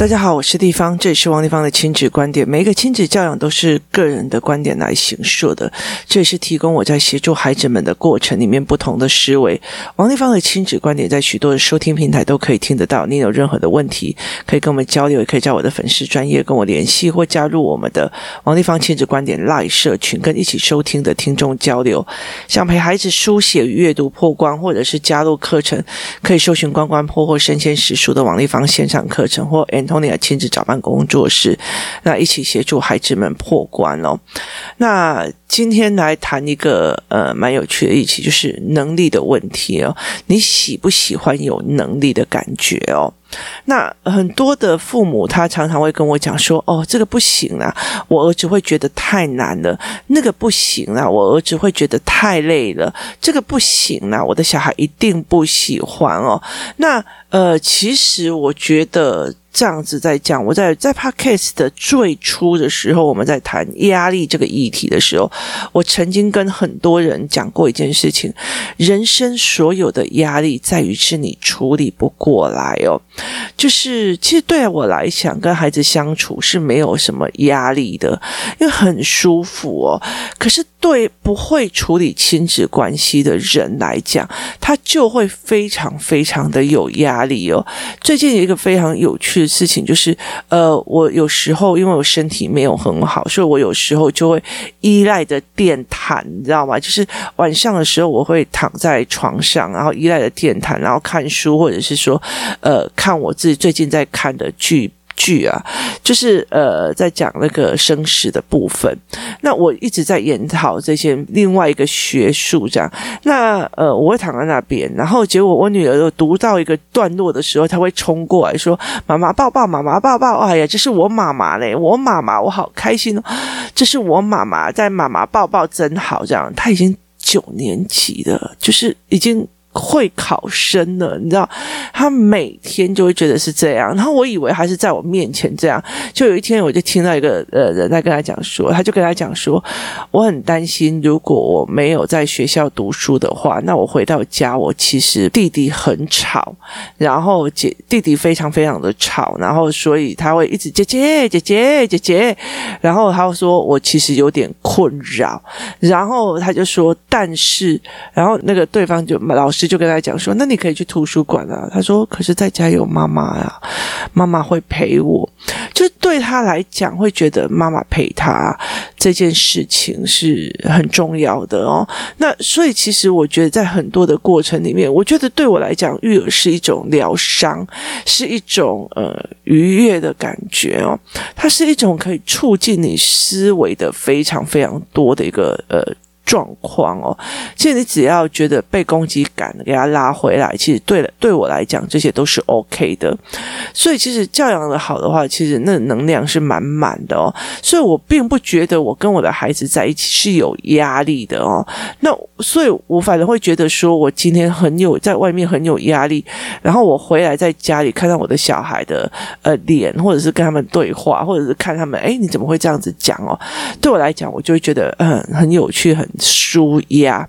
大家好，我是地方，这里是王地方的亲子观点。每一个亲子教养都是个人的观点来形塑的，这也是提供我在协助孩子们的过程里面不同的思维。王地方的亲子观点在许多的收听平台都可以听得到。你有任何的问题，可以跟我们交流，也可以在我的粉丝专业跟我联系，或加入我们的王地方亲子观点 Live 社群，跟一起收听的听众交流。想陪孩子书写与阅读破关，或者是加入课程，可以搜寻关关破或身先识书的王地方线上课程，或 Tony 也亲自找办工作室，那一起协助孩子们破关哦。那今天来谈一个呃蛮有趣的议题，就是能力的问题哦。你喜不喜欢有能力的感觉哦？那很多的父母他常常会跟我讲说：“哦，这个不行啊，我儿子会觉得太难了；那个不行啊，我儿子会觉得太累了；这个不行啊，我的小孩一定不喜欢哦。”那呃，其实我觉得。这样子在讲，我在在 Podcast 的最初的时候，我们在谈压力这个议题的时候，我曾经跟很多人讲过一件事情：人生所有的压力在于是你处理不过来哦。就是其实对我来讲，跟孩子相处是没有什么压力的，因为很舒服哦。可是对不会处理亲子关系的人来讲，他就会非常非常的有压力哦。最近有一个非常有趣的事情就是，呃，我有时候因为我身体没有很好，所以我有时候就会依赖着电毯，你知道吗？就是晚上的时候，我会躺在床上，然后依赖着电毯，然后看书，或者是说，呃，看我自己最近在看的剧。剧啊，就是呃，在讲那个生死的部分。那我一直在研讨这些另外一个学术，这样。那呃，我会躺在那边，然后结果我女儿又读到一个段落的时候，她会冲过来说：“妈妈抱抱，妈妈抱抱。”哎呀，这是我妈妈嘞，我妈妈，我好开心哦！这是我妈妈，在妈妈抱抱真好。这样，她已经九年级了，就是已经。会考生呢，你知道，他每天就会觉得是这样。然后我以为他是在我面前这样，就有一天我就听到一个呃人在跟他讲说，他就跟他讲说，我很担心，如果我没有在学校读书的话，那我回到家，我其实弟弟很吵，然后姐弟弟非常非常的吵，然后所以他会一直姐姐姐姐姐姐，然后他说我其实有点困扰，然后他就说，但是，然后那个对方就老师。就跟他讲说，那你可以去图书馆啊。他说，可是在家有妈妈呀，妈妈会陪我。就对他来讲，会觉得妈妈陪他这件事情是很重要的哦。那所以，其实我觉得在很多的过程里面，我觉得对我来讲，育儿是一种疗伤，是一种呃愉悦的感觉哦。它是一种可以促进你思维的非常非常多的一个呃。状况哦，其实你只要觉得被攻击感给他拉回来，其实对了，对我来讲这些都是 OK 的。所以其实教养的好的话，其实那能量是满满的哦。所以我并不觉得我跟我的孩子在一起是有压力的哦。那所以我反而会觉得说，我今天很有在外面很有压力，然后我回来在家里看到我的小孩的呃脸，或者是跟他们对话，或者是看他们，诶，你怎么会这样子讲哦？对我来讲，我就会觉得嗯很有趣很。舒压，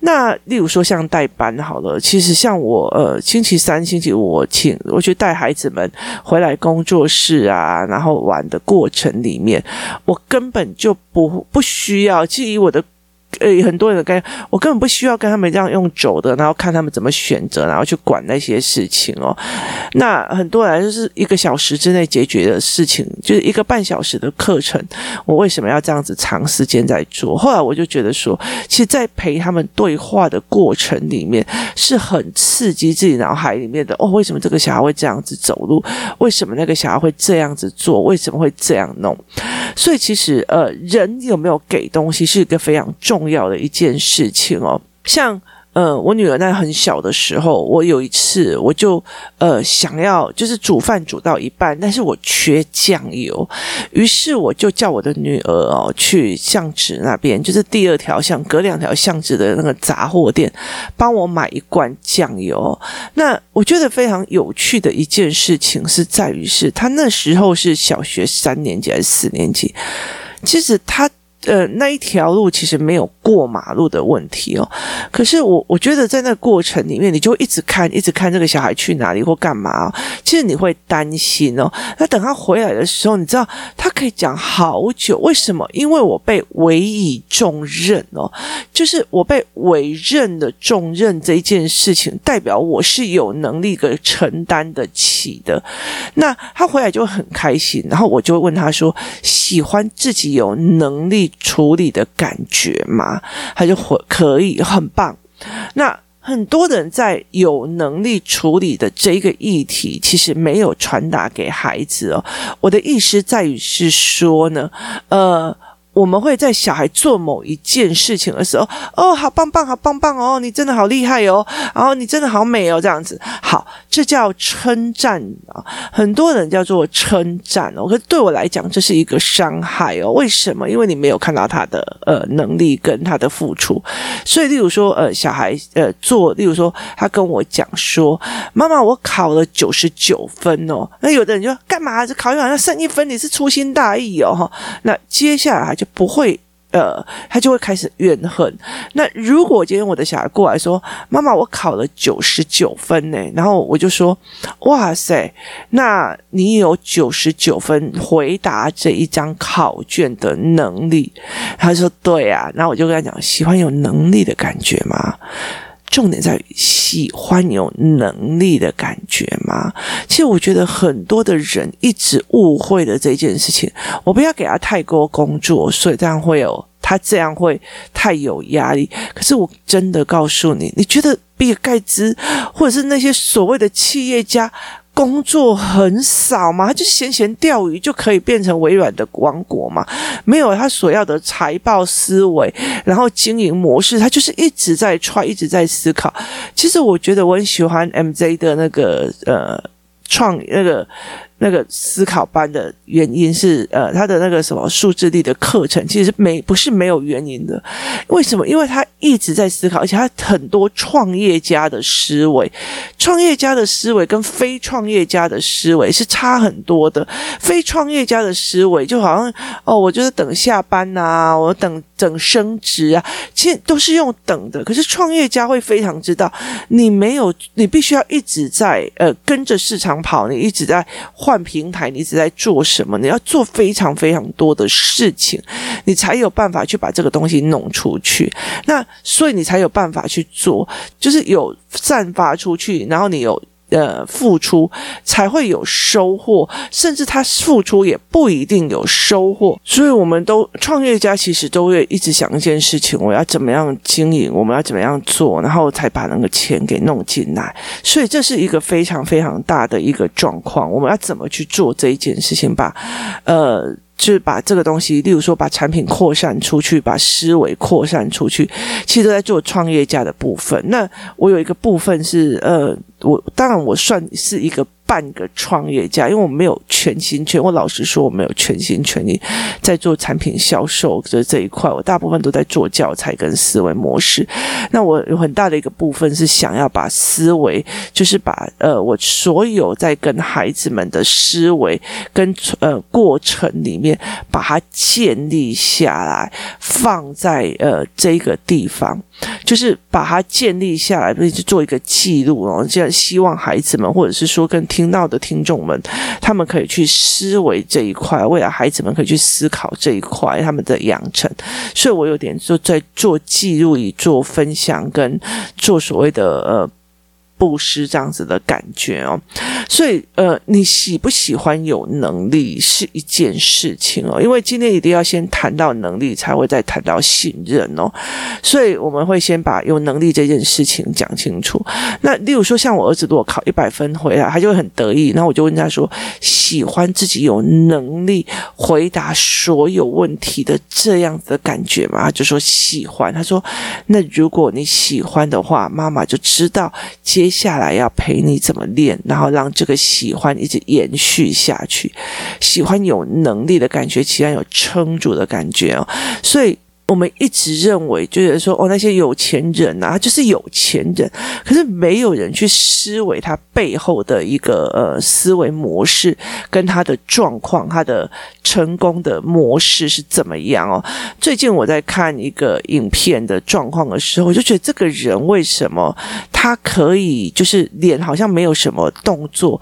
那例如说像代班好了，其实像我呃星期三、星期五我请我去带孩子们回来工作室啊，然后玩的过程里面，我根本就不不需要，基于我的。呃，很多人的概念我根本不需要跟他们这样用走的，然后看他们怎么选择，然后去管那些事情哦。那很多人就是一个小时之内解决的事情，就是一个半小时的课程，我为什么要这样子长时间在做？后来我就觉得说，其实，在陪他们对话的过程里面，是很刺激自己脑海里面的哦。为什么这个小孩会这样子走路？为什么那个小孩会这样子做？为什么会这样弄？所以其实，呃，人有没有给东西是一个非常重重要的一件事情哦。像，呃，我女儿在很小的时候，我有一次我就呃想要就是煮饭煮到一半，但是我缺酱油，于是我就叫我的女儿哦去巷子那边，就是第二条巷隔两条巷子的那个杂货店，帮我买一罐酱油。那我觉得非常有趣的一件事情是在于是，她那时候是小学三年级还是四年级？其实她呃，那一条路其实没有过马路的问题哦。可是我我觉得在那过程里面，你就一直看，一直看这个小孩去哪里或干嘛。其实你会担心哦。那等他回来的时候，你知道他可以讲好久。为什么？因为我被委以重任哦，就是我被委任的重任这一件事情，代表我是有能力的承担得起的。那他回来就很开心，然后我就问他说：“喜欢自己有能力。”处理的感觉吗，他就会可以很棒。那很多人在有能力处理的这个议题，其实没有传达给孩子哦。我的意思在于是说呢，呃。我们会在小孩做某一件事情的时候，哦，好棒棒，好棒棒哦，你真的好厉害哦，然后你真的好美哦，这样子，好，这叫称赞啊。很多人叫做称赞哦，可是对我来讲，这是一个伤害哦。为什么？因为你没有看到他的呃能力跟他的付出。所以，例如说，呃，小孩呃做，例如说，他跟我讲说，妈妈，我考了九十九分哦。那有的人就干嘛？这考一好像剩一分，你是粗心大意哦，那接下来就不会，呃，他就会开始怨恨。那如果今天我的小孩过来说：“妈妈，我考了九十九分呢。”然后我就说：“哇塞，那你有九十九分回答这一张考卷的能力？”他说：“对啊。”然后我就跟他讲：“喜欢有能力的感觉吗？”重点在于喜欢有能力的感觉吗？其实我觉得很多的人一直误会了这件事情。我不要给他太多工作，所以这样会有他这样会太有压力。可是我真的告诉你，你觉得比尔盖茨或者是那些所谓的企业家？工作很少嘛，他就闲闲钓鱼就可以变成微软的王国嘛？没有他所要的财报思维，然后经营模式，他就是一直在踹一直在思考。其实我觉得我很喜欢 MZ 的那个呃创那个。那个思考班的原因是，呃，他的那个什么数字力的课程，其实没不是没有原因的。为什么？因为他一直在思考，而且他很多创业家的思维，创业家的思维跟非创业家的思维是差很多的。非创业家的思维就好像，哦，我就是等下班呐，我等等升职啊，其实都是用等的。可是创业家会非常知道，你没有，你必须要一直在呃跟着市场跑，你一直在。换平台，你一直在做什么？你要做非常非常多的事情，你才有办法去把这个东西弄出去。那所以你才有办法去做，就是有散发出去，然后你有。呃，付出才会有收获，甚至他付出也不一定有收获。所以，我们都创业家其实都会一直想一件事情：我要怎么样经营，我们要怎么样做，然后才把那个钱给弄进来。所以，这是一个非常非常大的一个状况。我们要怎么去做这一件事情吧？呃。就是把这个东西，例如说把产品扩散出去，把思维扩散出去，其实都在做创业家的部分。那我有一个部分是，呃，我当然我算是一个。半个创业家，因为我没有全心全，我老实说，我没有全心全意在做产品销售的这一块，我大部分都在做教材跟思维模式。那我有很大的一个部分是想要把思维，就是把呃我所有在跟孩子们的思维跟呃过程里面，把它建立下来，放在呃这个地方。就是把它建立下来，并且做一个记录哦。这样希望孩子们，或者是说跟听到的听众们，他们可以去思维这一块，未来孩子们可以去思考这一块，他们的养成。所以我有点就在做记录，以做分享，跟做所谓的呃。布施这样子的感觉哦，所以呃，你喜不喜欢有能力是一件事情哦，因为今天一定要先谈到能力，才会再谈到信任哦，所以我们会先把有能力这件事情讲清楚。那例如说，像我儿子如果考一百分回来，他就会很得意，那我就问他说：“喜欢自己有能力回答所有问题的这样子的感觉吗？”他就说喜欢。他说：“那如果你喜欢的话，妈妈就知道接。”下来要陪你怎么练，然后让这个喜欢一直延续下去。喜欢有能力的感觉，喜欢有撑住的感觉哦。所以我们一直认为，就是说，哦，那些有钱人啊，就是有钱人，可是没有人去思维他背后的一个呃思维模式，跟他的状况，他的成功的模式是怎么样哦。最近我在看一个影片的状况的时候，我就觉得这个人为什么他可以就是脸好像没有什么动作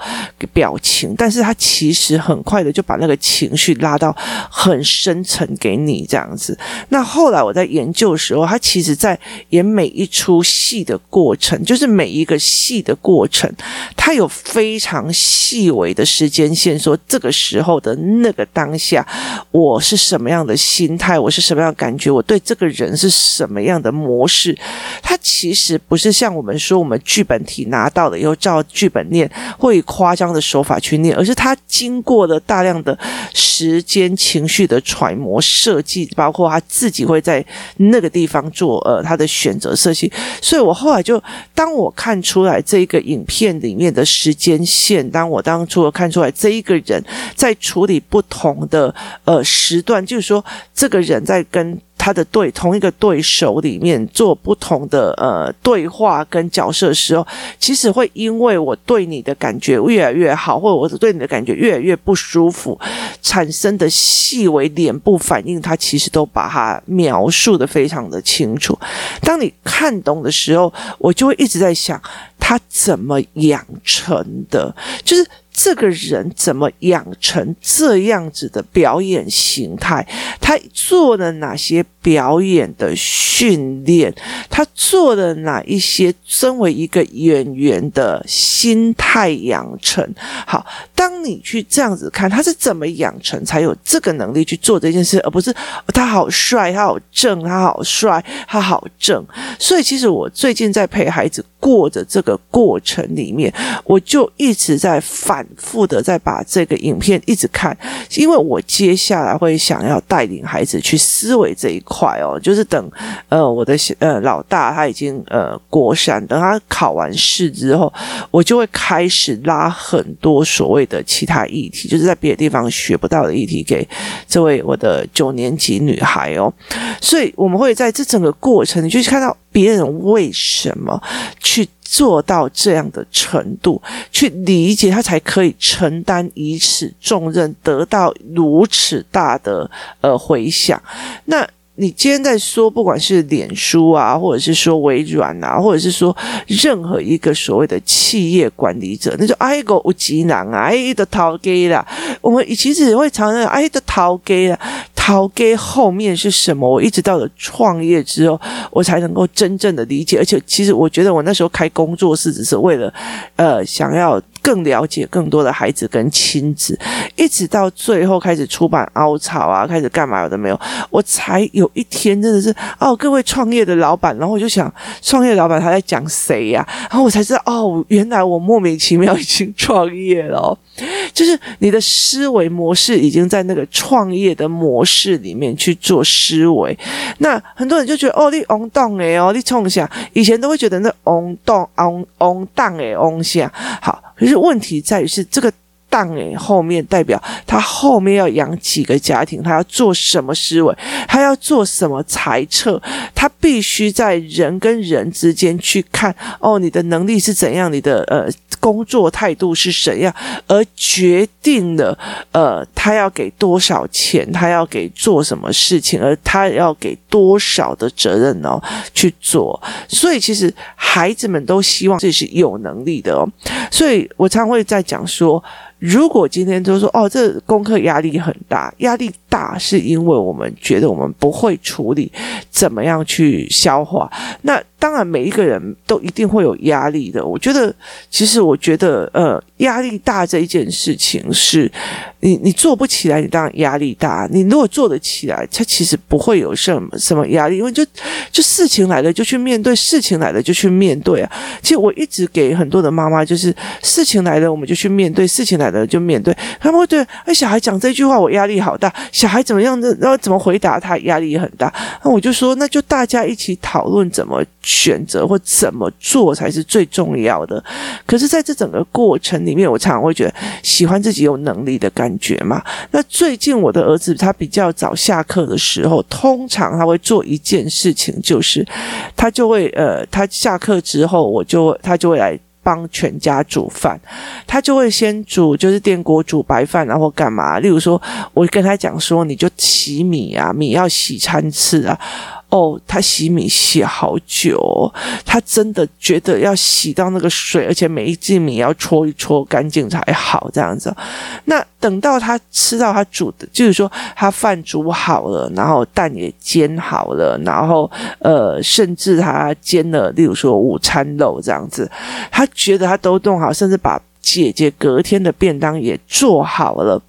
表情，但是他其实很快的就把那个情绪拉到很深层给你这样子。那后来我在研究的时候，他其实在演每一出戏的过程，就是每一个戏的过程，他有非常细微的时间线，说这个时候的那个当下，我是什么样的心态，我是什么样的感觉，我对这个人是什么样的模式。他其实不是像我们说，我们剧本题拿到了以后照剧本念，会以夸张的手法去念，而是他经过了大量的时间、情绪的揣摩设计，包括他自己。会在那个地方做呃他的选择设计，所以我后来就当我看出来这个影片里面的时间线，当我当初看出来这一个人在处理不同的呃时段，就是说这个人在跟。他的对同一个对手里面做不同的呃对话跟角色的时候，其实会因为我对你的感觉越来越好，或者我对你的感觉越来越不舒服，产生的细微脸部反应，他其实都把它描述得非常的清楚。当你看懂的时候，我就会一直在想，他怎么养成的，就是。这个人怎么养成这样子的表演形态？他做了哪些表演的训练？他做了哪一些身为一个演员的心态养成？好，当你去这样子看，他是怎么养成才有这个能力去做这件事，而不是他好帅，他好正，他好帅，他好正。所以，其实我最近在陪孩子过着这个过程里面，我就一直在反。负责再把这个影片一直看，因为我接下来会想要带领孩子去思维这一块哦，就是等呃我的呃老大他已经呃国三，等他考完试之后，我就会开始拉很多所谓的其他议题，就是在别的地方学不到的议题给这位我的九年级女孩哦，所以我们会在这整个过程，你就看到别人为什么去。做到这样的程度，去理解他，才可以承担如此重任，得到如此大的呃回响。那。你今天在说，不管是脸书啊，或者是说微软啊，或者是说任何一个所谓的企业管理者，那就爱个无极难啊，爱的逃给啦。我们其实也会常常爱的逃给啦，逃给后面是什么？我一直到了创业之后，我才能够真正的理解。而且，其实我觉得我那时候开工作室只是为了，呃，想要。更了解更多的孩子跟亲子，一直到最后开始出版凹槽啊，开始干嘛有的没有，我才有一天真的是哦，各位创业的老板，然后我就想，创业老板他在讲谁呀？然后我才知道哦，原来我莫名其妙已经创业了。就是你的思维模式已经在那个创业的模式里面去做思维，那很多人就觉得哦，你翁荡诶哦，你冲下，以前都会觉得那翁荡翁翁荡诶翁下好，可是问题在于是这个。当诶，后面代表他后面要养几个家庭，他要做什么思维，他要做什么裁测，他必须在人跟人之间去看哦，你的能力是怎样，你的呃工作态度是怎样，而决定了呃他要给多少钱，他要给做什么事情，而他要给多少的责任哦去做。所以其实孩子们都希望自己是有能力的哦，所以我常会在讲说。如果今天就说哦，这功课压力很大，压力大是因为我们觉得我们不会处理，怎么样去消化？那当然每一个人都一定会有压力的。我觉得，其实我觉得，呃，压力大这一件事情是，你你做不起来，你当然压力大。你如果做得起来，它其实不会有什么什么压力，因为就就事情来了就去面对，事情来了就去面对啊。其实我一直给很多的妈妈，就是事情来了我们就去面对，事情来了。就面对他们会对哎，小孩讲这句话，我压力好大。小孩怎么样的，然后怎么回答他，压力也很大。那我就说，那就大家一起讨论怎么选择或怎么做才是最重要的。可是，在这整个过程里面，我常常会觉得喜欢自己有能力的感觉嘛。那最近我的儿子他比较早下课的时候，通常他会做一件事情，就是他就会呃，他下课之后，我就他就会来。帮全家煮饭，他就会先煮，就是电锅煮白饭，然后干嘛？例如说，我跟他讲说，你就洗米啊，米要洗餐次啊。哦，他洗米洗好久，他真的觉得要洗到那个水，而且每一粒米要搓一搓干净才好，这样子。那等到他吃到他煮的，就是说他饭煮好了，然后蛋也煎好了，然后呃，甚至他煎了，例如说午餐肉这样子，他觉得他都弄好，甚至把。姐姐隔天的便当也做好了，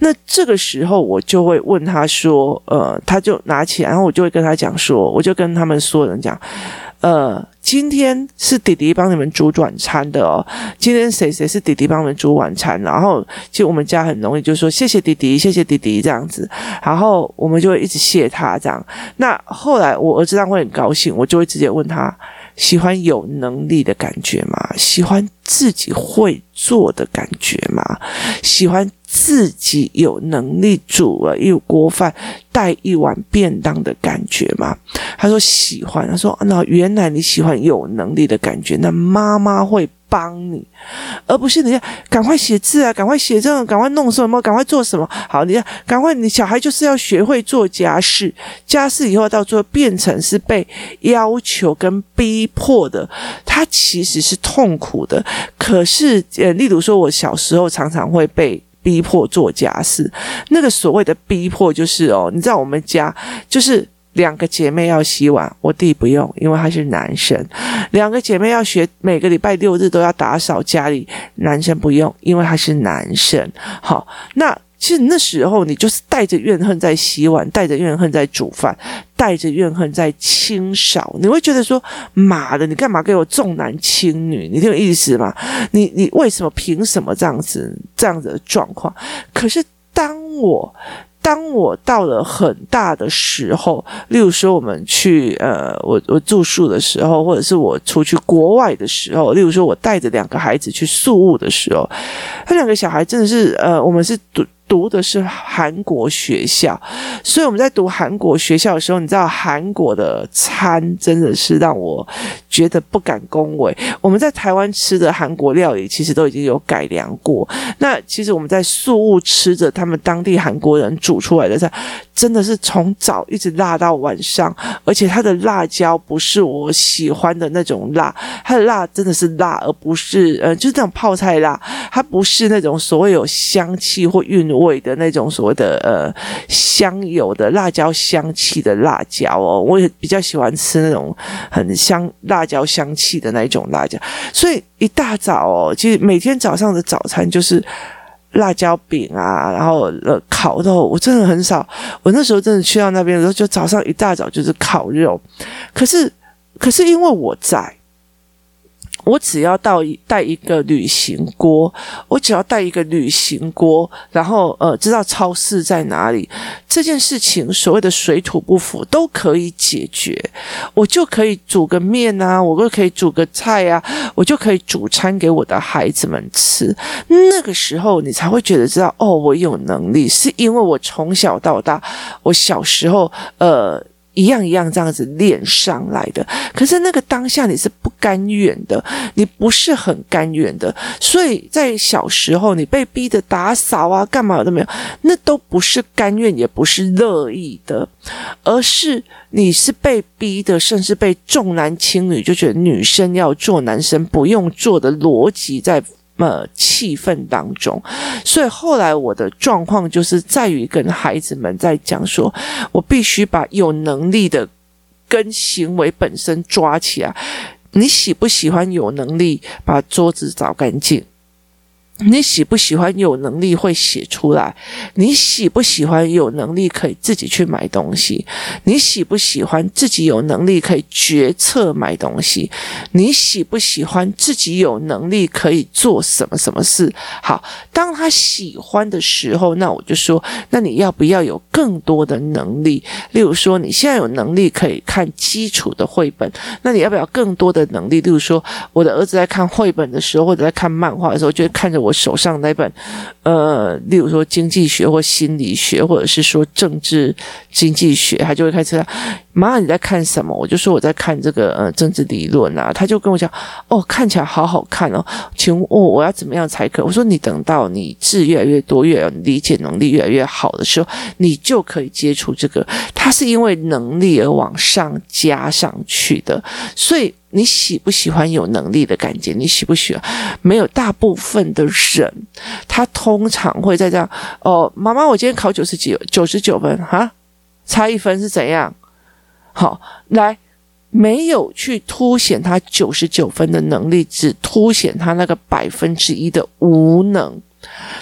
那这个时候我就会问他说：“呃，他就拿起来，然后我就会跟他讲说，我就跟他们所有人讲，呃，今天是弟弟帮你们煮晚餐的哦，今天谁谁是弟弟帮你们煮晚餐，然后其实我们家很容易就说谢谢弟弟，谢谢弟弟这样子，然后我们就会一直谢他这样。那后来我儿子当会很高兴，我就会直接问他。”喜欢有能力的感觉吗？喜欢自己会做的感觉吗？喜欢自己有能力煮了一锅饭、带一碗便当的感觉吗？他说喜欢。他说：“那原来你喜欢有能力的感觉，那妈妈会。”帮你，而不是你要赶快写字啊，赶快写这种，赶快弄什么，赶快做什么。好，你要赶快，你小孩就是要学会做家事，家事以后到最后变成是被要求跟逼迫的，他其实是痛苦的。可是，呃，例如说，我小时候常常会被逼迫做家事，那个所谓的逼迫就是哦，你知道我们家就是。两个姐妹要洗碗，我弟不用，因为他是男生。两个姐妹要学每个礼拜六日都要打扫家里，男生不用，因为他是男生。好，那其实那时候你就是带着怨恨在洗碗，带着怨恨在煮饭，带着怨恨在清扫。你会觉得说：“妈的，你干嘛给我重男轻女？你挺有意思吗？你你为什么凭什么这样子这样子的状况？”可是当我。当我到了很大的时候，例如说我们去呃，我我住宿的时候，或者是我出去国外的时候，例如说我带着两个孩子去宿务的时候，那两个小孩真的是呃，我们是读。读的是韩国学校，所以我们在读韩国学校的时候，你知道韩国的餐真的是让我觉得不敢恭维。我们在台湾吃的韩国料理，其实都已经有改良过。那其实我们在宿务吃着他们当地韩国人煮出来的菜，真的是从早一直辣到晚上，而且它的辣椒不是我喜欢的那种辣，它的辣真的是辣，而不是呃，就是那种泡菜辣，它不是那种所谓有香气或韵。味的那种所谓的呃香油的辣椒香气的辣椒哦，我也比较喜欢吃那种很香辣椒香气的那一种辣椒，所以一大早哦，其实每天早上的早餐就是辣椒饼啊，然后呃烤肉，我真的很少，我那时候真的去到那边的时候，就早上一大早就是烤肉，可是可是因为我在。我只要到带一个旅行锅，我只要带一个旅行锅，然后呃，知道超市在哪里，这件事情所谓的水土不服都可以解决，我就可以煮个面啊，我就可以煮个菜啊，我就可以煮餐给我的孩子们吃。那个时候你才会觉得知道哦，我有能力，是因为我从小到大，我小时候呃。一样一样这样子练上来的，可是那个当下你是不甘愿的，你不是很甘愿的，所以在小时候你被逼的打扫啊，干嘛都没有，那都不是甘愿，也不是乐意的，而是你是被逼的，甚至被重男轻女，就觉得女生要做男生不用做的逻辑在。么气氛当中，所以后来我的状况就是在于跟孩子们在讲说，我必须把有能力的跟行为本身抓起来。你喜不喜欢有能力把桌子扫干净？你喜不喜欢有能力会写出来？你喜不喜欢有能力可以自己去买东西？你喜不喜欢自己有能力可以决策买东西？你喜不喜欢自己有能力可以做什么什么事？好，当他喜欢的时候，那我就说，那你要不要有更多的能力？例如说，你现在有能力可以看基础的绘本，那你要不要更多的能力？例如说，我的儿子在看绘本的时候，或者在看漫画的时候，就会看着我。我手上那本，呃，例如说经济学或心理学，或者是说政治经济学，他就会开始，妈妈你在看什么？我就说我在看这个呃政治理论啊。他就跟我讲，哦，看起来好好看哦，请问哦，我要怎么样才可？我说你等到你字越来越多，越理解能力越来越好的时候，你就可以接触这个。它是因为能力而往上加上去的，所以。你喜不喜欢有能力的感觉？你喜不喜欢？没有，大部分的人，他通常会在这样哦，妈妈，我今天考九十几，九十九分哈，差一分是怎样？好，来，没有去凸显他九十九分的能力，只凸显他那个百分之一的无能。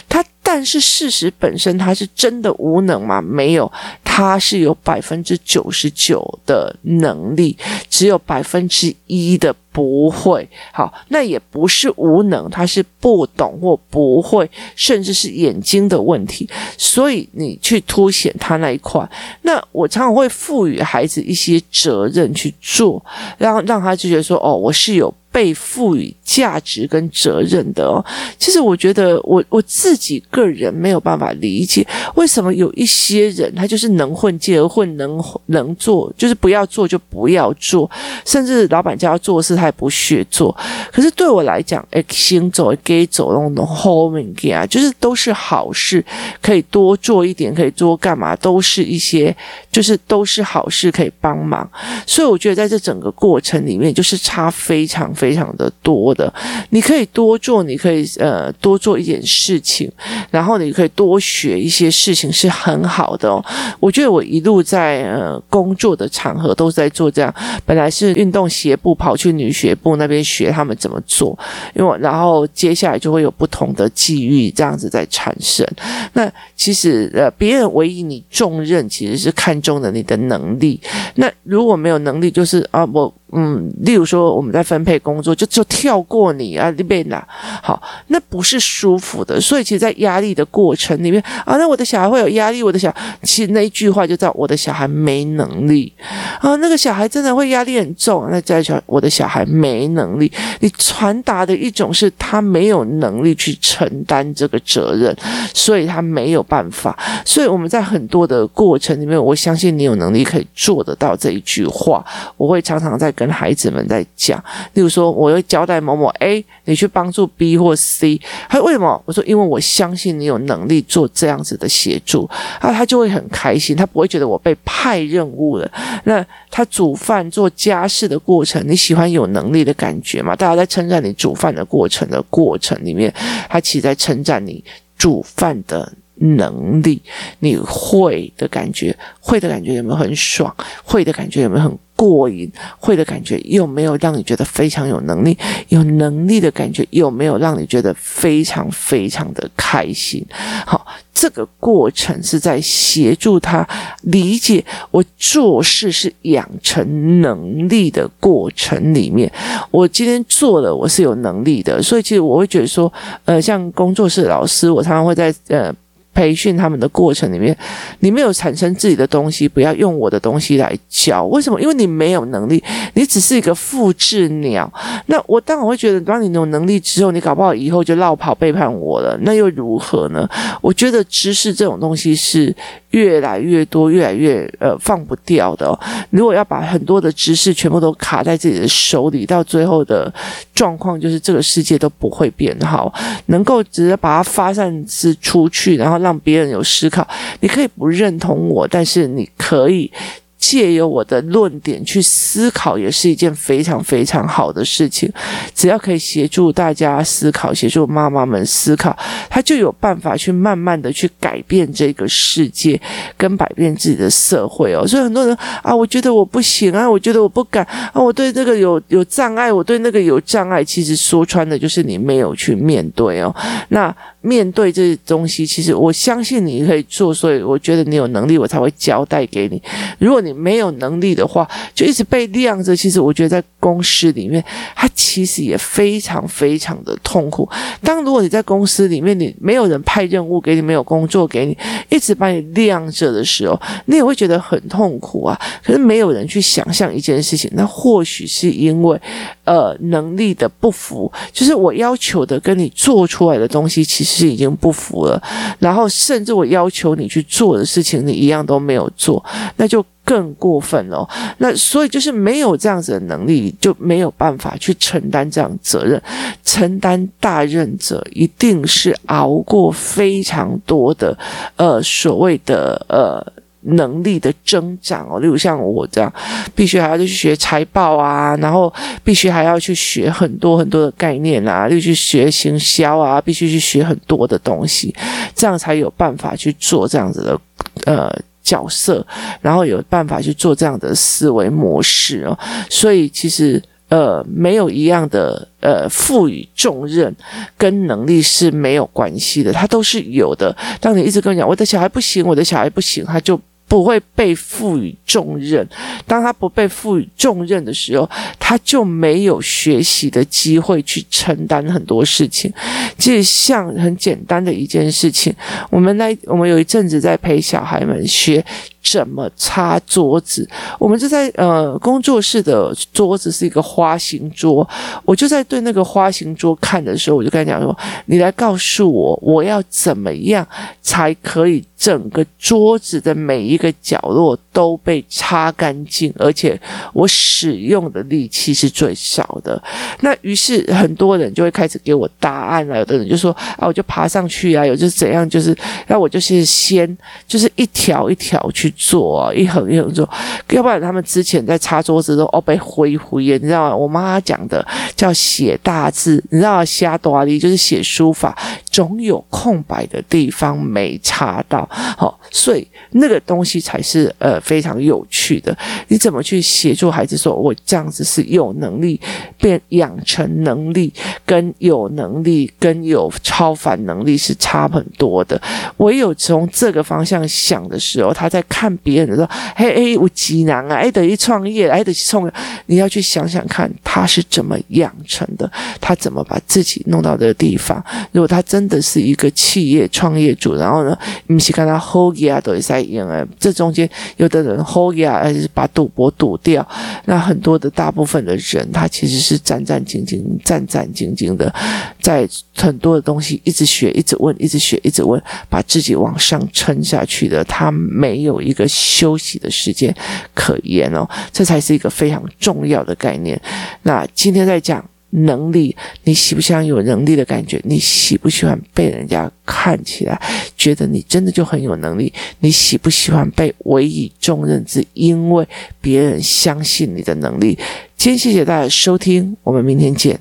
他。但是事实本身，他是真的无能吗？没有，他是有百分之九十九的能力，只有百分之一的不会。好，那也不是无能，他是不懂或不会，甚至是眼睛的问题。所以你去凸显他那一块。那我常常会赋予孩子一些责任去做，让让他就觉得说：“哦，我是有。”被赋予价值跟责任的哦，其实我觉得我我自己个人没有办法理解，为什么有一些人他就是能混进而混，能能做就是不要做就不要做，甚至老板叫他做事他也不学做。可是对我来讲，哎，行走给走那种 home 啊，就是都是好事，可以多做一点，可以多干嘛，都是一些就是都是好事，可以帮忙。所以我觉得在这整个过程里面，就是差非常非常。非常的多的，你可以多做，你可以呃多做一点事情，然后你可以多学一些事情，是很好的哦。我觉得我一路在呃工作的场合都是在做这样，本来是运动鞋部跑去女学部那边学他们怎么做，因为然后接下来就会有不同的际遇这样子在产生。那其实呃别人唯一你重任其实是看中了你的能力，那如果没有能力，就是啊我。嗯，例如说我们在分配工作，就就跳过你啊，那边啦，好，那不是舒服的。所以其实，在压力的过程里面啊，那我的小孩会有压力，我的小其实那一句话就叫我的小孩没能力啊，那个小孩真的会压力很重。那再小我的小孩没能力，你传达的一种是他没有能力去承担这个责任，所以他没有办法。所以我们在很多的过程里面，我相信你有能力可以做得到这一句话。我会常常在跟。跟孩子们在讲，例如说，我要交代某某 A，你去帮助 B 或 C，他说为什么？我说因为我相信你有能力做这样子的协助，啊，他就会很开心，他不会觉得我被派任务了。那他煮饭做家事的过程，你喜欢有能力的感觉吗？大家在称赞你煮饭的过程的过程里面，他其实在称赞你煮饭的能力，你会的感觉，会的感觉有没有很爽？会的感觉有没有很？过瘾，会的感觉有没有让你觉得非常有能力？有能力的感觉有没有让你觉得非常非常的开心？好，这个过程是在协助他理解我做事是养成能力的过程里面。我今天做了，我是有能力的，所以其实我会觉得说，呃，像工作室老师，我常常会在呃。培训他们的过程里面，你没有产生自己的东西，不要用我的东西来教。为什么？因为你没有能力，你只是一个复制鸟。那我当然会觉得，当你有能力之后，你搞不好以后就落跑背叛我了，那又如何呢？我觉得知识这种东西是越来越多，越来越呃放不掉的。如果要把很多的知识全部都卡在自己的手里，到最后的状况就是这个世界都不会变好。能够直接把它发散之出去，然后。让别人有思考，你可以不认同我，但是你可以借由我的论点去思考，也是一件非常非常好的事情。只要可以协助大家思考，协助妈妈们思考，他就有办法去慢慢的去改变这个世界，跟改变自己的社会哦。所以很多人啊，我觉得我不行啊，我觉得我不敢啊，我对这个有有障碍，我对那个有障碍。其实说穿的就是你没有去面对哦。那面对这些东西，其实我相信你可以做，所以我觉得你有能力，我才会交代给你。如果你没有能力的话，就一直被晾着。其实我觉得在公司里面，他其实也非常非常的痛苦。当如果你在公司里面，你没有人派任务给你，没有工作给你，一直把你晾着的时候，你也会觉得很痛苦啊。可是没有人去想象一件事情，那或许是因为呃能力的不符，就是我要求的跟你做出来的东西其实已经不符了。然后甚至我要求你去做的事情，你一样都没有做，那就。更过分了，那所以就是没有这样子的能力，就没有办法去承担这样责任。承担大任者，一定是熬过非常多的呃所谓的呃能力的增长哦。例如像我这样，必须还要去学财报啊，然后必须还要去学很多很多的概念啊，又去学行销啊，必须去学很多的东西，这样才有办法去做这样子的呃。角色，然后有办法去做这样的思维模式哦，所以其实呃，没有一样的呃赋予重任跟能力是没有关系的，它都是有的。当你一直跟我讲我的小孩不行，我的小孩不行，他就。不会被赋予重任，当他不被赋予重任的时候，他就没有学习的机会去承担很多事情。就像很简单的一件事情，我们那，我们有一阵子在陪小孩们学。怎么擦桌子？我们就在呃工作室的桌子是一个花形桌，我就在对那个花形桌看的时候，我就跟他讲说：“你来告诉我，我要怎么样才可以整个桌子的每一个角落都被擦干净，而且我使用的力气是最少的。”那于是很多人就会开始给我答案了。有的人就说：“啊，我就爬上去啊，有就是怎样，就是那我就是先就是一条一条去。”做一横一横做，要不然他们之前在擦桌子都哦被灰灰耶，你知道吗？我妈讲的叫写大字，你知道吗？瞎多力就是写书法，总有空白的地方没擦到，好、哦，所以那个东西才是呃非常有趣的。你怎么去协助孩子说，我这样子是有能力变养成能力，跟有能力跟有超凡能力是差很多的。唯有从这个方向想的时候，他在看。别人的时候，嘿嘿，我技能啊，哎，等于创业，哎，等于创业，你要去想想看，他是怎么养成的，他怎么把自己弄到这个地方。如果他真真的是一个企业创业主，然后呢，你是看他后啊，都在赢哎，这中间有的人后啊，还是把赌博赌掉，那很多的大部分的人，他其实是战战兢兢、战战兢兢的，在很多的东西一直学、一直问、一直学、一直问，把自己往上撑下去的，他没有。一个休息的时间可言哦，这才是一个非常重要的概念。那今天在讲能力，你喜不喜欢有能力的感觉？你喜不喜欢被人家看起来觉得你真的就很有能力？你喜不喜欢被委以重任，只因为别人相信你的能力？今天谢谢大家收听，我们明天见。